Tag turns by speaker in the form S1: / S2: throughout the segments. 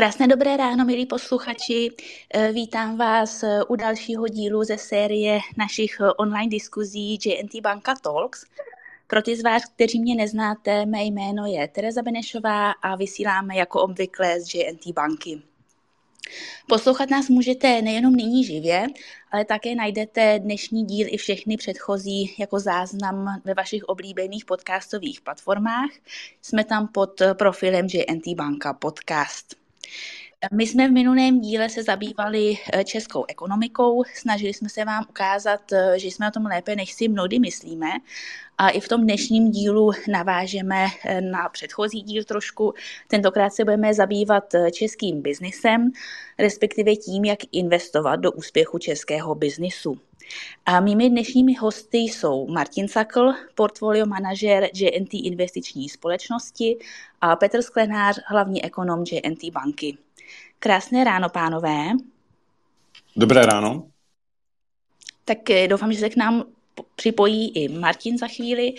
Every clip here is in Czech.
S1: Krásné dobré ráno, milí posluchači. Eh, vítám vás eh, u dalšího dílu ze série našich eh, online diskuzí JNT Banka Talks. Pro ty z vás, kteří mě neznáte, mé jméno je Tereza Benešová a vysíláme jako obvykle z JNT Banky. Poslouchat nás můžete nejenom nyní živě, ale také najdete dnešní díl i všechny předchozí jako záznam ve vašich oblíbených podcastových platformách. Jsme tam pod profilem JNT Banka Podcast. My jsme v minulém díle se zabývali eh, českou ekonomikou, snažili jsme se vám ukázat, eh, že jsme o tom lépe, než si mnohdy myslíme. A i v tom dnešním dílu navážeme eh, na předchozí díl trošku. Tentokrát se budeme zabývat českým biznisem, respektive tím, jak investovat do úspěchu českého biznisu. A mými dnešními hosty jsou Martin Sakl, portfolio manažer JNT investiční společnosti a Petr Sklenář, hlavní ekonom JNT banky. Krásné ráno, pánové.
S2: Dobré ráno.
S1: Tak eh, doufám, že se k nám připojí i Martin za chvíli.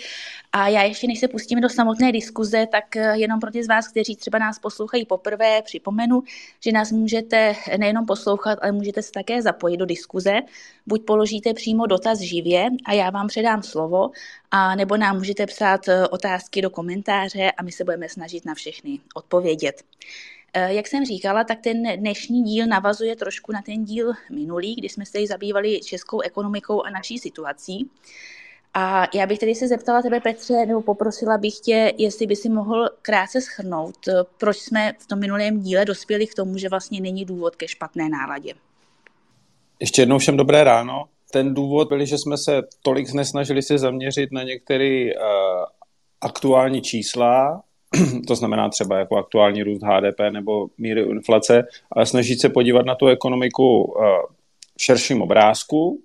S1: A já ještě, než se pustíme do samotné diskuze, tak eh, jenom pro ty z vás, kteří třeba nás poslouchají poprvé, připomenu, že nás můžete nejenom poslouchat, ale můžete se také zapojit do diskuze. Buď položíte přímo dotaz živě a já vám předám slovo, a nebo nám můžete psát eh, otázky do komentáře a my se budeme snažit na všechny odpovědět. Eh, jak jsem říkala, tak ten dnešní díl navazuje trošku na ten díl minulý, kdy jsme se zabývali českou ekonomikou a naší situací. A já bych tedy se zeptala tebe, Petře, nebo poprosila bych tě, jestli by si mohl krátce schrnout, eh, proč jsme v tom minulém díle dospěli k tomu, že vlastně není důvod ke špatné náladě.
S2: Ještě jednou všem dobré ráno. Ten důvod byl, že jsme se tolik nesnažili se zaměřit na některé uh, aktuální čísla, to znamená třeba jako aktuální růst HDP nebo míry inflace, ale snažit se podívat na tu ekonomiku eh, v širším obrázku,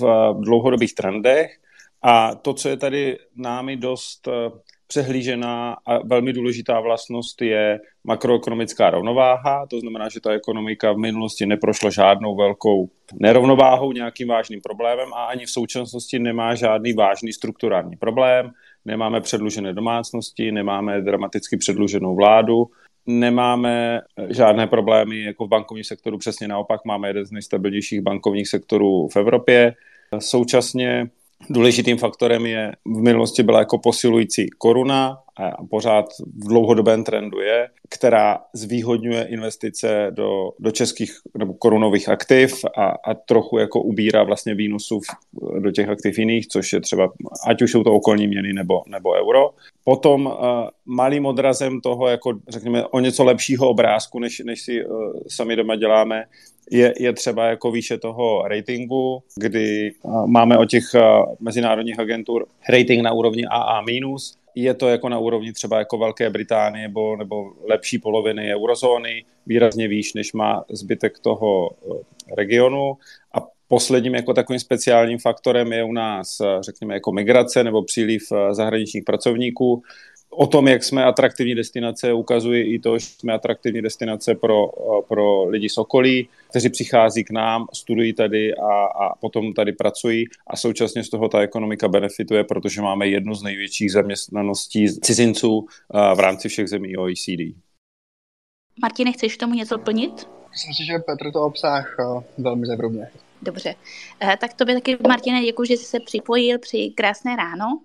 S2: v dlouhodobých trendech. A to, co je tady námi dost eh, přehlížená a velmi důležitá vlastnost je makroekonomická rovnováha, to znamená, že ta ekonomika v minulosti neprošla žádnou velkou nerovnováhou, nějakým vážným problémem a ani v současnosti nemá žádný vážný strukturální problém nemáme předlužené domácnosti, nemáme dramaticky předluženou vládu, nemáme žádné problémy jako v bankovním sektoru, přesně naopak máme jeden z nejstabilnějších bankovních sektorů v Evropě. Současně důležitým faktorem je, v minulosti byla jako posilující koruna, a pořád v dlouhodobém trendu je, která zvýhodňuje investice do, do českých nebo korunových aktiv a, a trochu jako ubírá vlastně výnosů do těch aktiv jiných, což je třeba, ať už jsou to okolní měny nebo, nebo euro. Potom uh, malým odrazem toho, jako řekněme, o něco lepšího obrázku, než, než si uh, sami doma děláme, je, je třeba jako výše toho ratingu, kdy máme od těch mezinárodních agentur rating na úrovni AA-, je to jako na úrovni třeba jako Velké Británie nebo, nebo lepší poloviny eurozóny, výrazně výš, než má zbytek toho eh, regionu. A posledním jako takovým speciálním faktorem je u nás, eh, řekněme, jako migrace nebo příliv eh, zahraničních pracovníků o tom, jak jsme atraktivní destinace, ukazuje i to, že jsme atraktivní destinace pro, pro lidi z okolí, kteří přichází k nám, studují tady a, a potom tady pracují a současně z toho ta ekonomika benefituje, protože máme jednu z největších zaměstnaností cizinců v rámci všech zemí OECD.
S1: Martine, chceš tomu něco plnit?
S3: Myslím si, že Petr to obsáh velmi zevrubně.
S1: Dobře. Eh, tak to by taky, Martine, děkuji, že jsi se připojil při krásné ráno.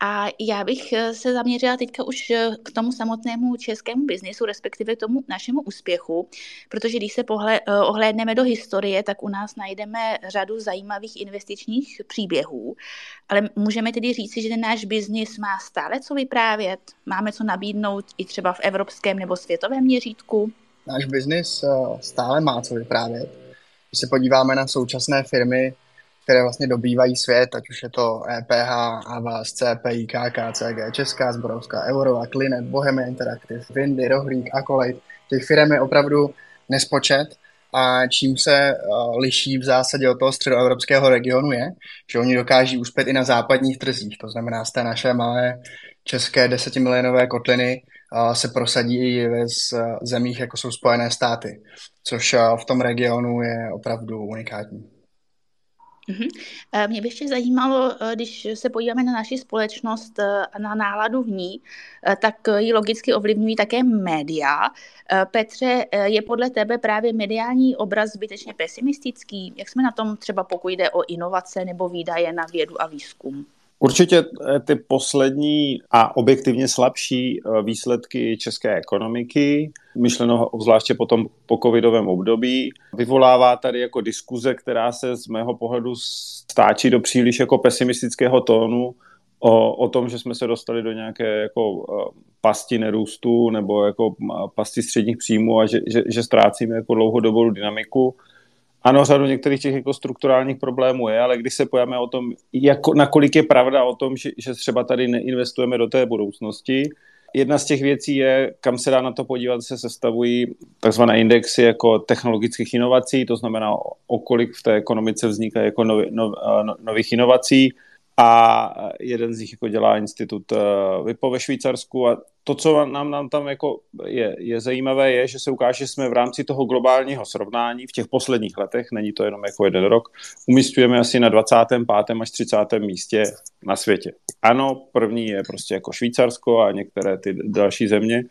S1: A já bych eh, se zaměřila teďka už eh, k tomu samotnému českému biznisu, respektive tomu našemu úspěchu, protože když se pohled, eh, ohlédneme do historie, tak u nás najdeme řadu zajímavých investičních příběhů, ale můžeme tedy říci, že ten náš biznis má stále co vyprávět, máme co nabídnout i třeba v evropském nebo světovém měřítku.
S3: Náš biznis stále má co vyprávět. Když se podíváme na současné firmy, které vlastně dobývají svět, ať už je to EPH, Avas, CPI, KK, CG, Česká zborovská, Eurova, Klinet, Bohemia Interactive, Vindy, Rohlík, Akolejt. Těch firm je opravdu nespočet a čím se uh, liší v zásadě od toho středoevropského regionu je, že oni dokáží uspět i na západních trzích. To znamená, z té naše malé české desetimilionové kotliny uh, se prosadí i ve zemích, jako jsou Spojené státy, což v tom regionu je opravdu unikátní.
S1: Mhm. Eh, mě by ještě zajímalo, eh, když se podíváme na naši společnost a na náladu v ní, tak ji logicky ovlivňují také média. Petře, je podle tebe právě mediální obraz zbytečně pesimistický? Jak jsme na tom třeba pokud jde o inovace nebo výdaje na vědu a výzkum?
S2: Určitě eh, ty poslední a objektivně slabší eh, výsledky české ekonomiky, myšleno obzvláště potom po covidovém období, vyvolává tady jako diskuze, která se z mého pohledu stáčí do příliš jako pesimistického tónu o, o tom, že jsme se dostali do nějaké jako eh, pasti nerůstu nebo jako pasti středních příjmů a že, že, že ztrácíme jako dlouhodobou dynamiku ano, řadu některých těch jako strukturálních problémů je, ale když se pojáme o tom, jako, nakolik je pravda o tom, že, že třeba tady neinvestujeme do té budoucnosti, Jedna z těch věcí je, kam se dá na to podívat, se sestavují takzvané indexy jako technologických inovací, to znamená, o kolik v té ekonomice vzniká jako nov, no, nových inovací a jeden z nich jako dělá institut eh, VIPO ve Švýcarsku a to, co nám, nám tam jako je, je zajímavé, je, že se ukáže, že jsme v rámci toho globálního srovnání v těch posledních letech, není to jenom jako jeden rok, umistujeme asi na 25. až 30. místě na světě. Ano, první je prostě jako Švýcarsko a některé ty další země,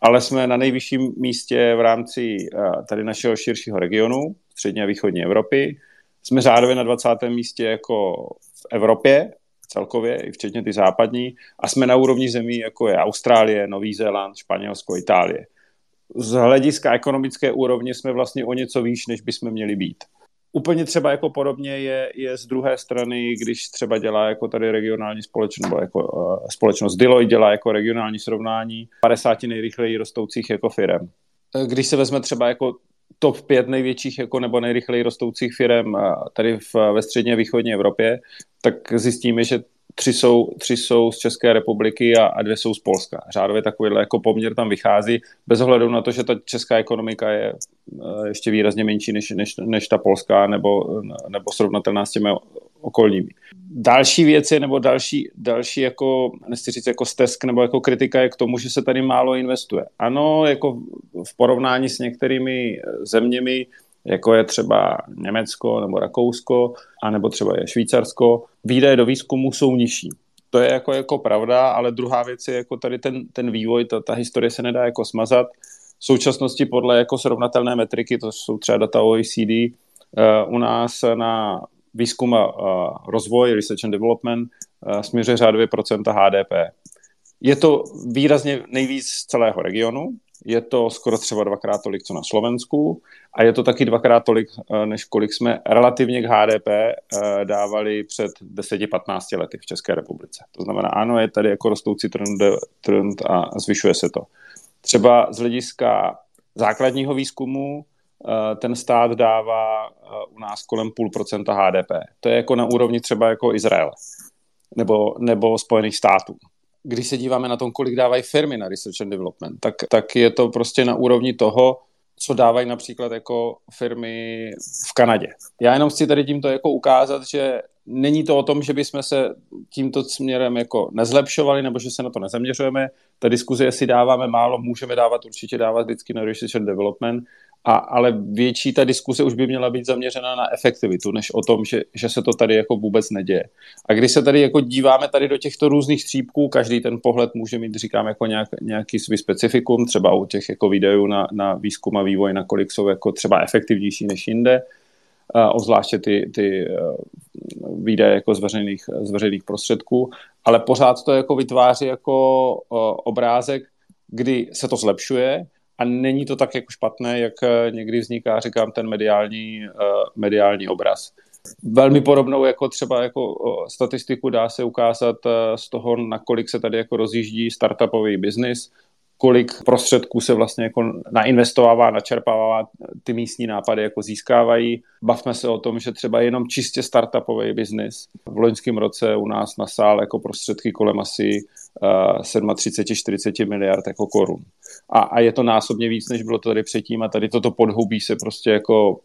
S2: ale jsme na nejvyšším místě v rámci eh, tady našeho širšího regionu, střední a východní Evropy. Jsme řádově na 20. místě jako v Evropě, celkově, i včetně ty západní, a jsme na úrovni zemí, jako je Austrálie, Nový Zéland, Španělsko, Itálie. Z hlediska ekonomické úrovně jsme vlastně o něco výš, než bychom měli být. Úplně třeba jako podobně je, je z druhé strany, když třeba dělá jako tady regionální společnost, nebo jako uh, společnost Deloitte dělá jako regionální srovnání 50 nejrychleji rostoucích jako firm. Když se vezme třeba jako top pět největších jako nebo nejrychleji rostoucích firm tady v, ve střední a východní Evropě, tak zjistíme, že tři jsou, tři jsou z České republiky a, a dvě jsou z Polska. Řádově takovýhle jako poměr tam vychází, bez ohledu na to, že ta česká ekonomika je eh, ještě výrazně menší než, než, než ta polská nebo, nebo srovnatelná s těmi okolními. Další věci nebo další, další jako, nechci říct jako stesk nebo jako kritika je k tomu, že se tady málo investuje. Ano, jako v porovnání s některými zeměmi, jako je třeba Německo nebo Rakousko, anebo třeba je Švýcarsko, výdaje do výzkumu jsou nižší. To je jako, jako pravda, ale druhá věc je jako tady ten, ten vývoj, ta, ta historie se nedá jako smazat. V současnosti podle jako srovnatelné metriky, to jsou třeba data OECD, uh, u nás na výzkum a rozvoj, research and development, směřuje řádově procenta HDP. Je to výrazně nejvíc z celého regionu, je to skoro třeba dvakrát tolik, co na Slovensku a je to taky dvakrát tolik, než kolik jsme relativně k HDP dávali před 10-15 lety v České republice. To znamená, ano, je tady jako rostoucí trend, trend a zvyšuje se to. Třeba z hlediska základního výzkumu ten stát dává eh, u nás kolem půl procenta HDP. To je jako na úrovni třeba jako Izrael nebo, nebo Spojených států. Když se díváme na tom, kolik dávají firmy na research and development, tak, tak je to prostě na úrovni toho, co dávají například jako firmy v Kanadě. Já jenom chci tady tímto jako ukázat, že není to o tom, že bychom se tímto směrem jako nezlepšovali nebo že se na to nezaměřujeme. Ta diskuze, jestli dáváme málo, můžeme dávat, určitě dávat vždycky na research and development, a, ale větší ta diskuse už by měla být zaměřena na efektivitu, než o tom, že, že se to tady jako vůbec neděje. A když se tady jako díváme tady do těchto různých střípků, každý ten pohled může mít, říkám, jako nějak, nějaký svý specifikum, třeba u těch jako videů na, na výzkum a vývoj, nakolik jsou jako třeba efektivnější než jinde, a obzvláště ty, ty uh, výdaje jako z veřejných, z veřejných prostředků, ale pořád to jako vytváří jako uh, obrázek, kdy se to zlepšuje, a není to tak jako špatné, jak eh, někdy vzniká, říkám, ten mediální, uh, mediální obraz. Velmi podobnou jako třeba jako statistiku dá se ukázat uh, z toho, nakolik se tady jako rozjíždí startupový biznis, kolik prostředků se vlastně jako nainvestovává, načerpává, ty místní nápady jako získávají. Bavme se o tom, že třeba jenom čistě startupový biznis. V loňském roce u nás nasál jako prostředky kolem asi uh, 37-40 miliard jako korun. A, a je to násobně víc, než bylo to tady předtím a tady toto podhoubí se prostě jako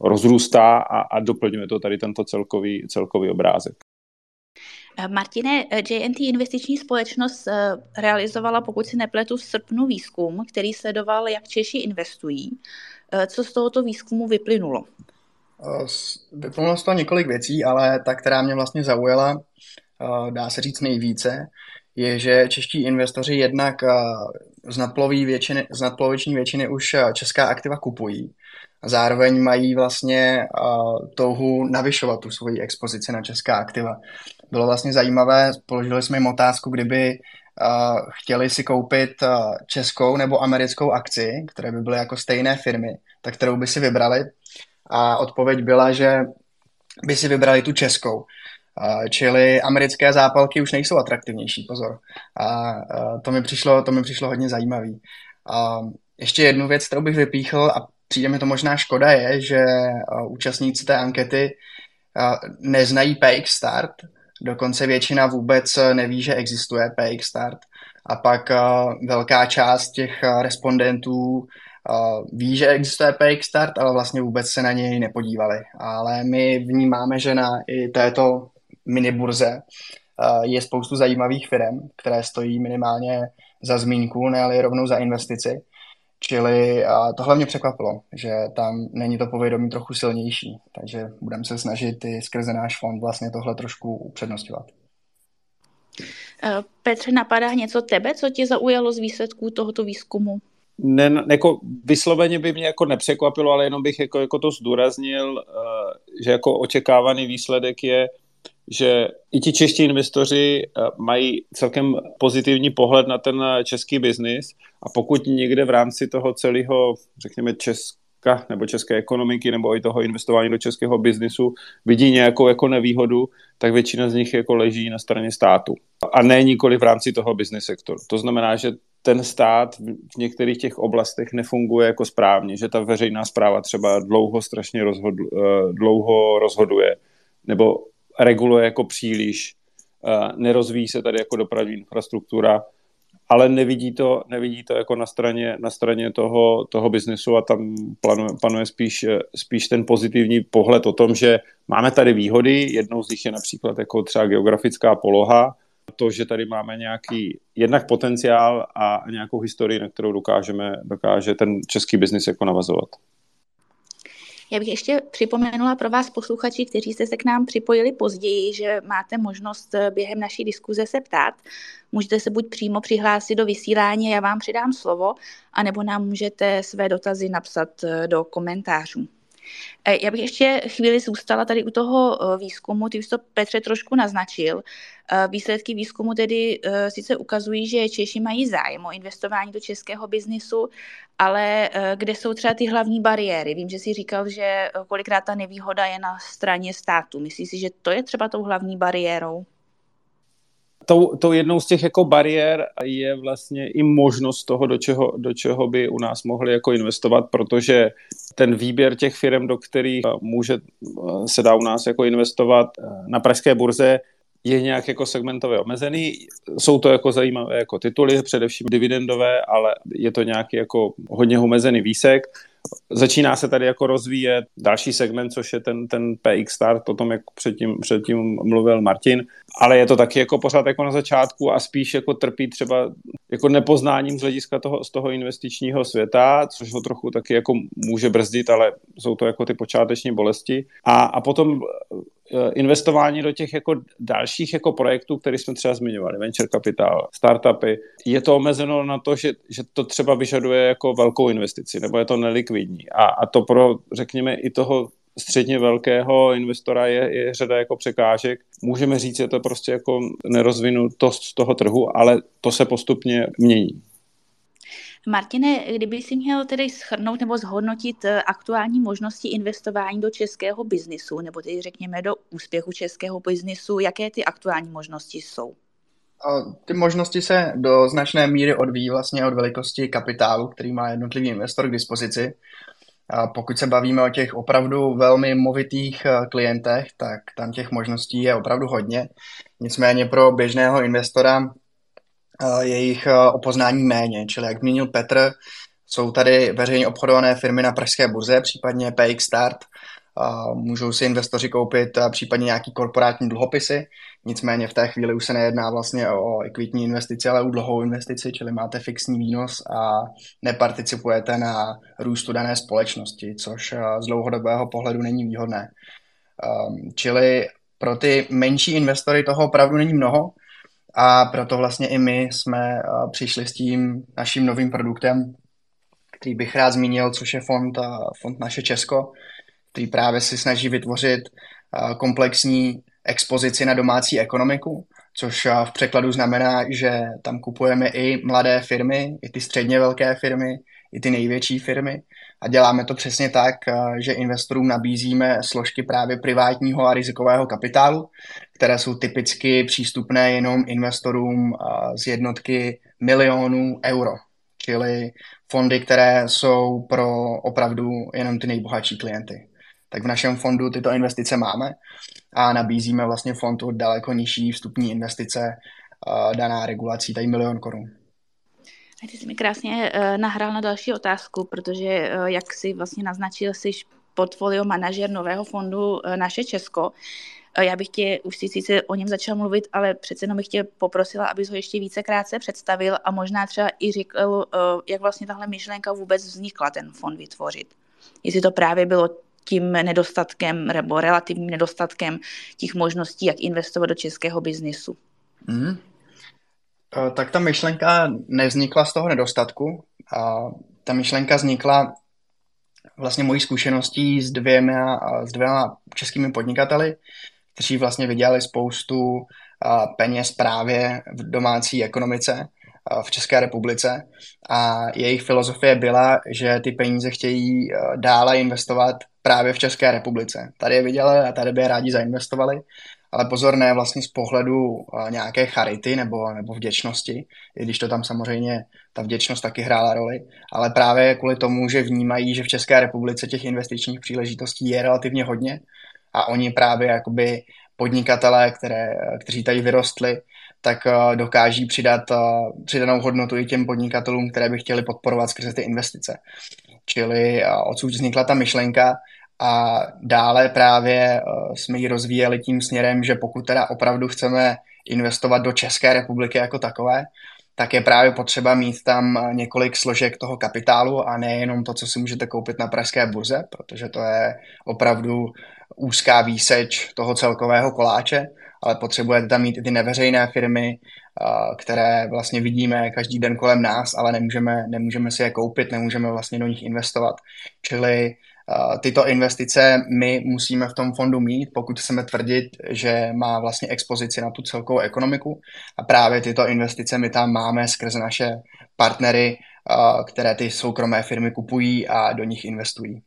S2: rozrůstá a, a doplňuje to tady tento celkový, celkový obrázek.
S1: Eh, Martine, eh, JNT investiční společnost eh, realizovala, pokud si nepletu, v srpnu výzkum, který sledoval, jak Češi investují. Co z tohoto výzkumu vyplynulo?
S3: Vyplnilo z toho několik věcí, ale ta, která mě vlastně zaujala, dá se říct nejvíce, je, že čeští investoři jednak z, nadplový většiny, z nadploviční většiny už česká aktiva kupují. Zároveň mají vlastně touhu navyšovat tu svoji expozici na česká aktiva. Bylo vlastně zajímavé, položili jsme jim otázku, kdyby chtěli si koupit českou nebo americkou akci, které by byly jako stejné firmy, tak kterou by si vybrali. A odpověď byla, že by si vybrali tu českou. Čili americké zápalky už nejsou atraktivnější, pozor. A to mi přišlo, to mi přišlo hodně zajímavý. A ještě jednu věc, kterou bych vypíchl a přijde mi to možná škoda, je, že účastníci té ankety neznají PX Start, dokonce většina vůbec neví, že existuje PX Start. A pak velká část těch respondentů ví, že existuje PX Start, ale vlastně vůbec se na něj nepodívali. Ale my vnímáme, že na i této miniburze je spoustu zajímavých firm, které stojí minimálně za zmínku, ne ale rovnou za investici. Čili tohle mě překvapilo, že tam není to povědomí trochu silnější, takže budeme se snažit i skrze náš fond vlastně tohle trošku upřednostňovat.
S1: Eh, Petře, napadá něco tebe, co tě zaujalo z výsledků tohoto výzkumu?
S2: Ne, jako vysloveně by mě jako nepřekvapilo, ale jenom bych jako, jako to zdůraznil, eh, že jako očekávaný výsledek je, že i ti čeští investoři eh, mají celkem pozitivní pohled na ten český biznis a pokud někde v rámci toho celého, řekněme, Česka nebo české ekonomiky nebo i toho investování do českého biznisu vidí nějakou jako nevýhodu, tak většina z nich jako leží na straně státu. A ne nikoli v rámci toho business sektoru. To znamená, že ten stát v některých těch oblastech nefunguje jako správně, že ta veřejná zpráva třeba dlouho strašně rozhodl, eh, dlouho rozhoduje, nebo reguluje jako příliš, eh, nerozvíjí se tady jako dopravní infrastruktura, ale nevidí to, nevidí to jako na straně, na straně toho, toho biznesu a tam planuje, panuje spíš, spíš ten pozitivní pohled o tom, že máme tady výhody, jednou z nich je například jako třeba geografická poloha, to, že tady máme nějaký jednak potenciál a nějakou historii, na kterou dokážeme, dokáže ten český biznis jako navazovat.
S1: Já bych ještě připomenula pro vás posluchači, kteří jste se k nám připojili později, že máte možnost eh, během naší diskuze se ptát. Můžete se buď přímo přihlásit do vysílání, já vám přidám slovo, anebo nám můžete své dotazy napsat eh, do komentářů. Eh, já bych ještě chvíli zůstala tady u toho výzkumu, ty už to Petře trošku naznačil. Výsledky výzkumu tedy sice ukazují, že Češi mají zájem o investování do českého biznisu, ale eh, kde jsou třeba ty hlavní bariéry? Vím, že jsi říkal, že eh, kolikrát ta nevýhoda je na straně státu. Myslíš si, že to je třeba tou hlavní bariérou?
S2: Tou, tou jednou z těch jako bariér je vlastně i možnost toho, do čeho, do čeho by u nás mohli jako investovat, protože ten výběr těch firm, do kterých eh, může, se dá u nás jako investovat na pražské burze, je nějak jako segmentově omezený. Jsou to jako zajímavé jako tituly, především dividendové, ale je to nějaký jako hodně omezený výsek. Začíná se tady jako rozvíjet další segment, což je ten, ten PX Start, o tom, jak předtím, předtím mluvil Martin, ale je to taky jako pořád jako na začátku a spíš jako trpí třeba jako nepoznáním z hlediska toho, z toho investičního světa, což ho trochu taky jako může brzdit, ale jsou to jako ty počáteční bolesti. A, a potom Eh, investování do těch jako dalších jako projektů, které jsme třeba zmiňovali, venture capital, startupy, je to omezeno na to, že, že to třeba vyžaduje jako velkou investici, nebo je to nelikvidní. A, a to pro, řekněme, i toho středně velkého investora je, je řada jako překážek. Můžeme říct, že to prostě jako nerozvinutost toho trhu, ale to se postupně mění.
S1: Martine, kdyby si měl tedy schrnout nebo zhodnotit eh, aktuální možnosti investování do českého biznisu, nebo tedy řekněme do úspěchu českého biznisu, jaké ty aktuální možnosti jsou?
S3: Ty možnosti se do značné míry odvíjí vlastně od velikosti kapitálu, který má jednotlivý investor k dispozici. A pokud se bavíme o těch opravdu velmi movitých eh, klientech, tak tam těch možností je opravdu hodně. Nicméně pro běžného investora jejich eh, opoznání méně. Čili jak zmínil Petr, jsou tady veřejně obchodované firmy na pražské burze, případně PX Start, můžou si investoři koupit případně nějaký korporátní dluhopisy, nicméně v té chvíli už se nejedná vlastně o ekvitní investici, ale o dlouhou investici, čili máte fixní výnos a neparticipujete na růstu dané společnosti, což z dlouhodobého pohledu není výhodné. Čili pro ty menší investory toho opravdu není mnoho a proto vlastně i my jsme přišli s tím naším novým produktem, který bych rád zmínil, což je fond, fond Naše Česko, který právě si snaží vytvořit komplexní expozici na domácí ekonomiku, což v překladu znamená, že tam kupujeme i mladé firmy, i ty středně velké firmy, i ty největší firmy. A děláme to přesně tak, že investorům nabízíme složky právě privátního a rizikového kapitálu, které jsou typicky přístupné jenom investorům z jednotky milionů euro, čili fondy, které jsou pro opravdu jenom ty nejbohatší klienty. Tak v našem fondu tyto investice máme a nabízíme vlastně fond od daleko nižší vstupní investice daná regulací, tady milion korun.
S1: A ty jsi mi krásně uh, nahrál na další otázku, protože uh, jak si vlastně naznačil, jsi portfolio manažer nového fondu uh, Naše Česko. Já bych tě, už si sice o něm začal mluvit, ale přece jenom bych tě poprosila, abys ho ještě více krátce představil a možná třeba i řekl, jak vlastně tahle myšlenka vůbec vznikla, ten fond vytvořit. Jestli to právě bylo tím nedostatkem nebo relativním nedostatkem těch možností, jak investovat do českého biznisu. Mm.
S3: Tak ta myšlenka nevznikla z toho nedostatku. A ta myšlenka vznikla vlastně mojí zkušeností s dvěma, s dvěma českými podnikateli, kteří vlastně vydělali spoustu peněz právě v domácí ekonomice v České republice a jejich filozofie byla, že ty peníze chtějí dále investovat právě v České republice. Tady je viděli a tady by je rádi zainvestovali, ale pozor ne vlastně z pohledu nějaké charity nebo, nebo vděčnosti, i když to tam samozřejmě ta vděčnost taky hrála roli, ale právě kvůli tomu, že vnímají, že v České republice těch investičních příležitostí je relativně hodně a oni právě jakoby podnikatelé, které, kteří tady vyrostli, tak dokáží přidat přidanou hodnotu i těm podnikatelům, které by chtěli podporovat skrze ty investice. Čili odsud vznikla ta myšlenka a dále právě jsme ji rozvíjeli tím směrem, že pokud teda opravdu chceme investovat do České republiky jako takové, tak je právě potřeba mít tam několik složek toho kapitálu a nejenom to, co si můžete koupit na pražské burze, protože to je opravdu úzká výseč toho celkového koláče, ale potřebujete tam mít i ty neveřejné firmy, které vlastně vidíme každý den kolem nás, ale nemůžeme, nemůžeme si je koupit, nemůžeme vlastně do nich investovat. Čili tyto investice my musíme v tom fondu mít, pokud chceme tvrdit, že má vlastně expozici na tu celkovou ekonomiku a právě tyto investice my tam máme skrze naše partnery, které ty soukromé firmy kupují a do nich investují.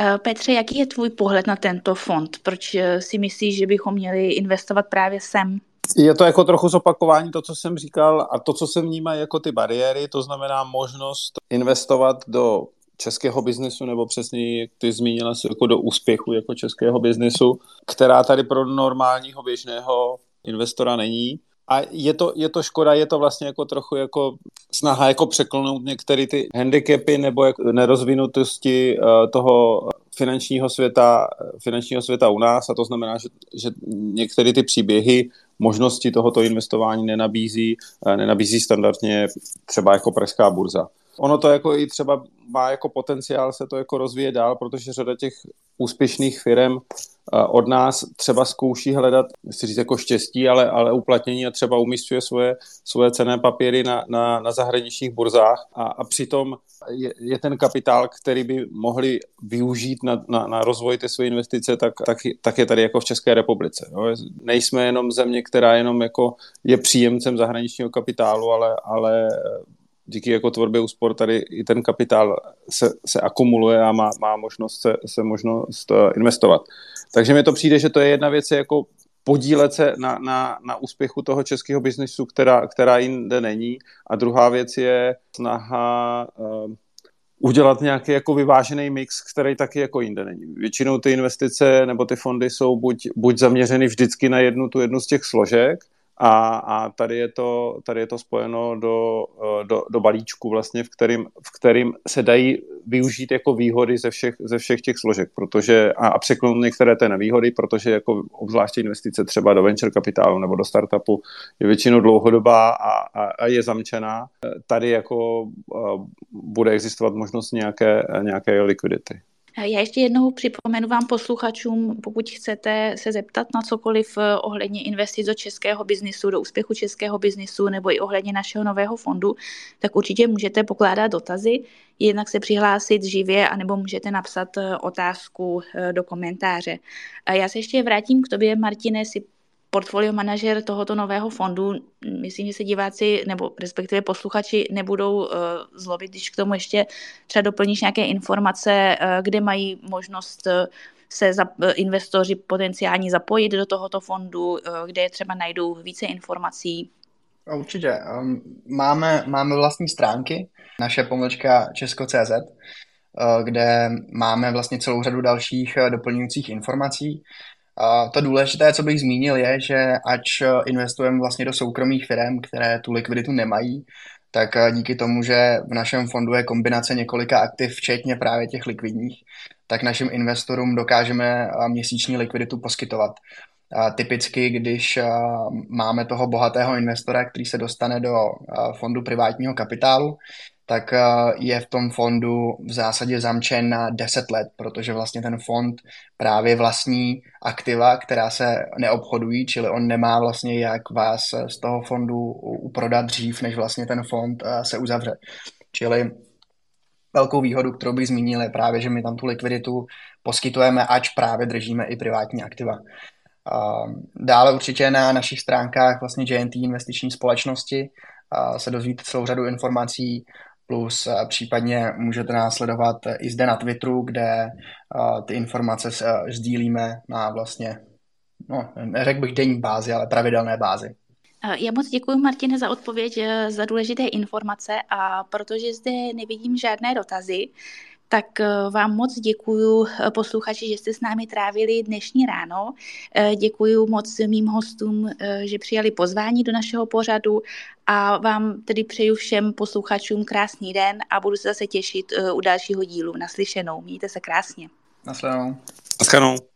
S1: Eh, Petře, jaký je tvůj pohled na tento fond? Proč eh, si myslíš, že bychom měli investovat právě sem?
S2: Je to jako trochu zopakování to, co jsem říkal a to, co se vnímá jako ty bariéry, to znamená možnost investovat do českého biznesu, nebo přesně, jak ty zmínila se, jako do úspěchu jako českého biznesu, která tady pro normálního běžného investora není. A je to, je to škoda, je to vlastně jako trochu jako snaha jako překlnout některé ty handicapy nebo jak nerozvinutosti uh, toho finančního světa, finančního světa u nás a to znamená, že, že některé ty příběhy možnosti tohoto investování nenabízí, uh, nenabízí standardně třeba jako pražská burza. Ono to jako i třeba má jako potenciál se to jako rozvíjet dál, protože řada těch úspěšných firm od nás třeba zkouší hledat, chci říct jako štěstí, ale, ale uplatnění a třeba umístuje svoje, svoje cené papíry na, na, na zahraničních burzách a, a přitom je, je ten kapitál, který by mohli využít na, na, na rozvoj té své investice, tak, tak, tak je tady jako v České republice. Jo. Nejsme jenom země, která jenom jako je příjemcem zahraničního kapitálu, ale, ale díky jako tvorbě úspor tady i ten kapitál se, se akumuluje a má, má možnost se, se možnost eh, investovat. Takže mi to přijde, že to je jedna věc, jako podílet se na, na, na úspěchu toho českého biznesu, která, která jinde není. A druhá věc je snaha uh, udělat nějaký jako vyvážený mix, který taky jako jinde není. Většinou ty investice nebo ty fondy jsou buď, buď zaměřeny vždycky na jednu tu jednu z těch složek, a, a tady, je to, tady je to spojeno do, do, do balíčku vlastně, v kterým, v kterým se dají využít jako výhody ze všech, ze všech těch složek, protože a, a překlonout některé té nevýhody, protože jako obzvláště investice třeba do venture kapitálu nebo do startupu je většinou dlouhodobá a, a, a je zamčená. Tady jako bude existovat možnost nějaké, nějaké likvidity.
S1: Já ještě jednou připomenu vám posluchačům, pokud chcete se zeptat na cokoliv eh, ohledně investic do českého biznisu, do úspěchu českého biznisu nebo i ohledně našeho nového fondu, tak určitě můžete pokládat dotazy, jednak se přihlásit živě, anebo můžete napsat eh, otázku eh, do komentáře. Já se ještě vrátím k tobě, Martine, si portfolio manažer tohoto nového fondu. Myslím, že se diváci nebo respektive posluchači nebudou uh, zlobit, když k tomu ještě třeba doplníš nějaké informace, uh, kde mají možnost uh, se za, investoři potenciálně zapojit do tohoto fondu, kde je třeba najdou více informací.
S3: Určitě. Um, máme, máme vlastní stránky, naše pomlčka česko.cz, kde máme vlastně celou řadu dalších doplňujících informací. To důležité, co bych zmínil, je, že ač investujeme vlastně do soukromých firm, které tu likviditu nemají, tak díky tomu, že v našem fondu je kombinace několika aktiv, včetně právě těch likvidních, tak našim investorům dokážeme měsíční likviditu poskytovat. A typicky, když máme toho bohatého investora, který se dostane do fondu privátního kapitálu, tak eh, je v tom fondu v zásadě zamčen na 10 let, protože vlastně ten fond právě vlastní aktiva, která se neobchodují, čili on nemá vlastně jak vás z toho fondu uprodat dřív, než vlastně ten fond eh, se uzavře. Čili velkou výhodu, kterou bych zmínil, je právě, že my tam tu likviditu poskytujeme, ač právě držíme i privátní aktiva. Dále určitě na našich stránkách vlastně JNT investiční společnosti se dozvíte celou řadu informací plus eh, případně můžete následovat i zde na Twitteru, kde eh, ty informace eh, sdílíme na vlastně, no, neřekl bych denní bázi, ale pravidelné bázi.
S1: Já moc děkuji, Martine, za odpověď, za důležité informace a protože zde nevidím žádné dotazy, tak eh, vám moc děkuji eh, posluchači, že jste s námi trávili dnešní ráno. Eh, děkuji moc mým hostům, že přijali pozvání do našeho pořadu a vám tedy přeju všem posluchačům krásný den a budu se zase těšit u dalšího dílu. Naslyšenou. Mějte se krásně.
S3: Naslyšenou.
S2: Naslyšenou.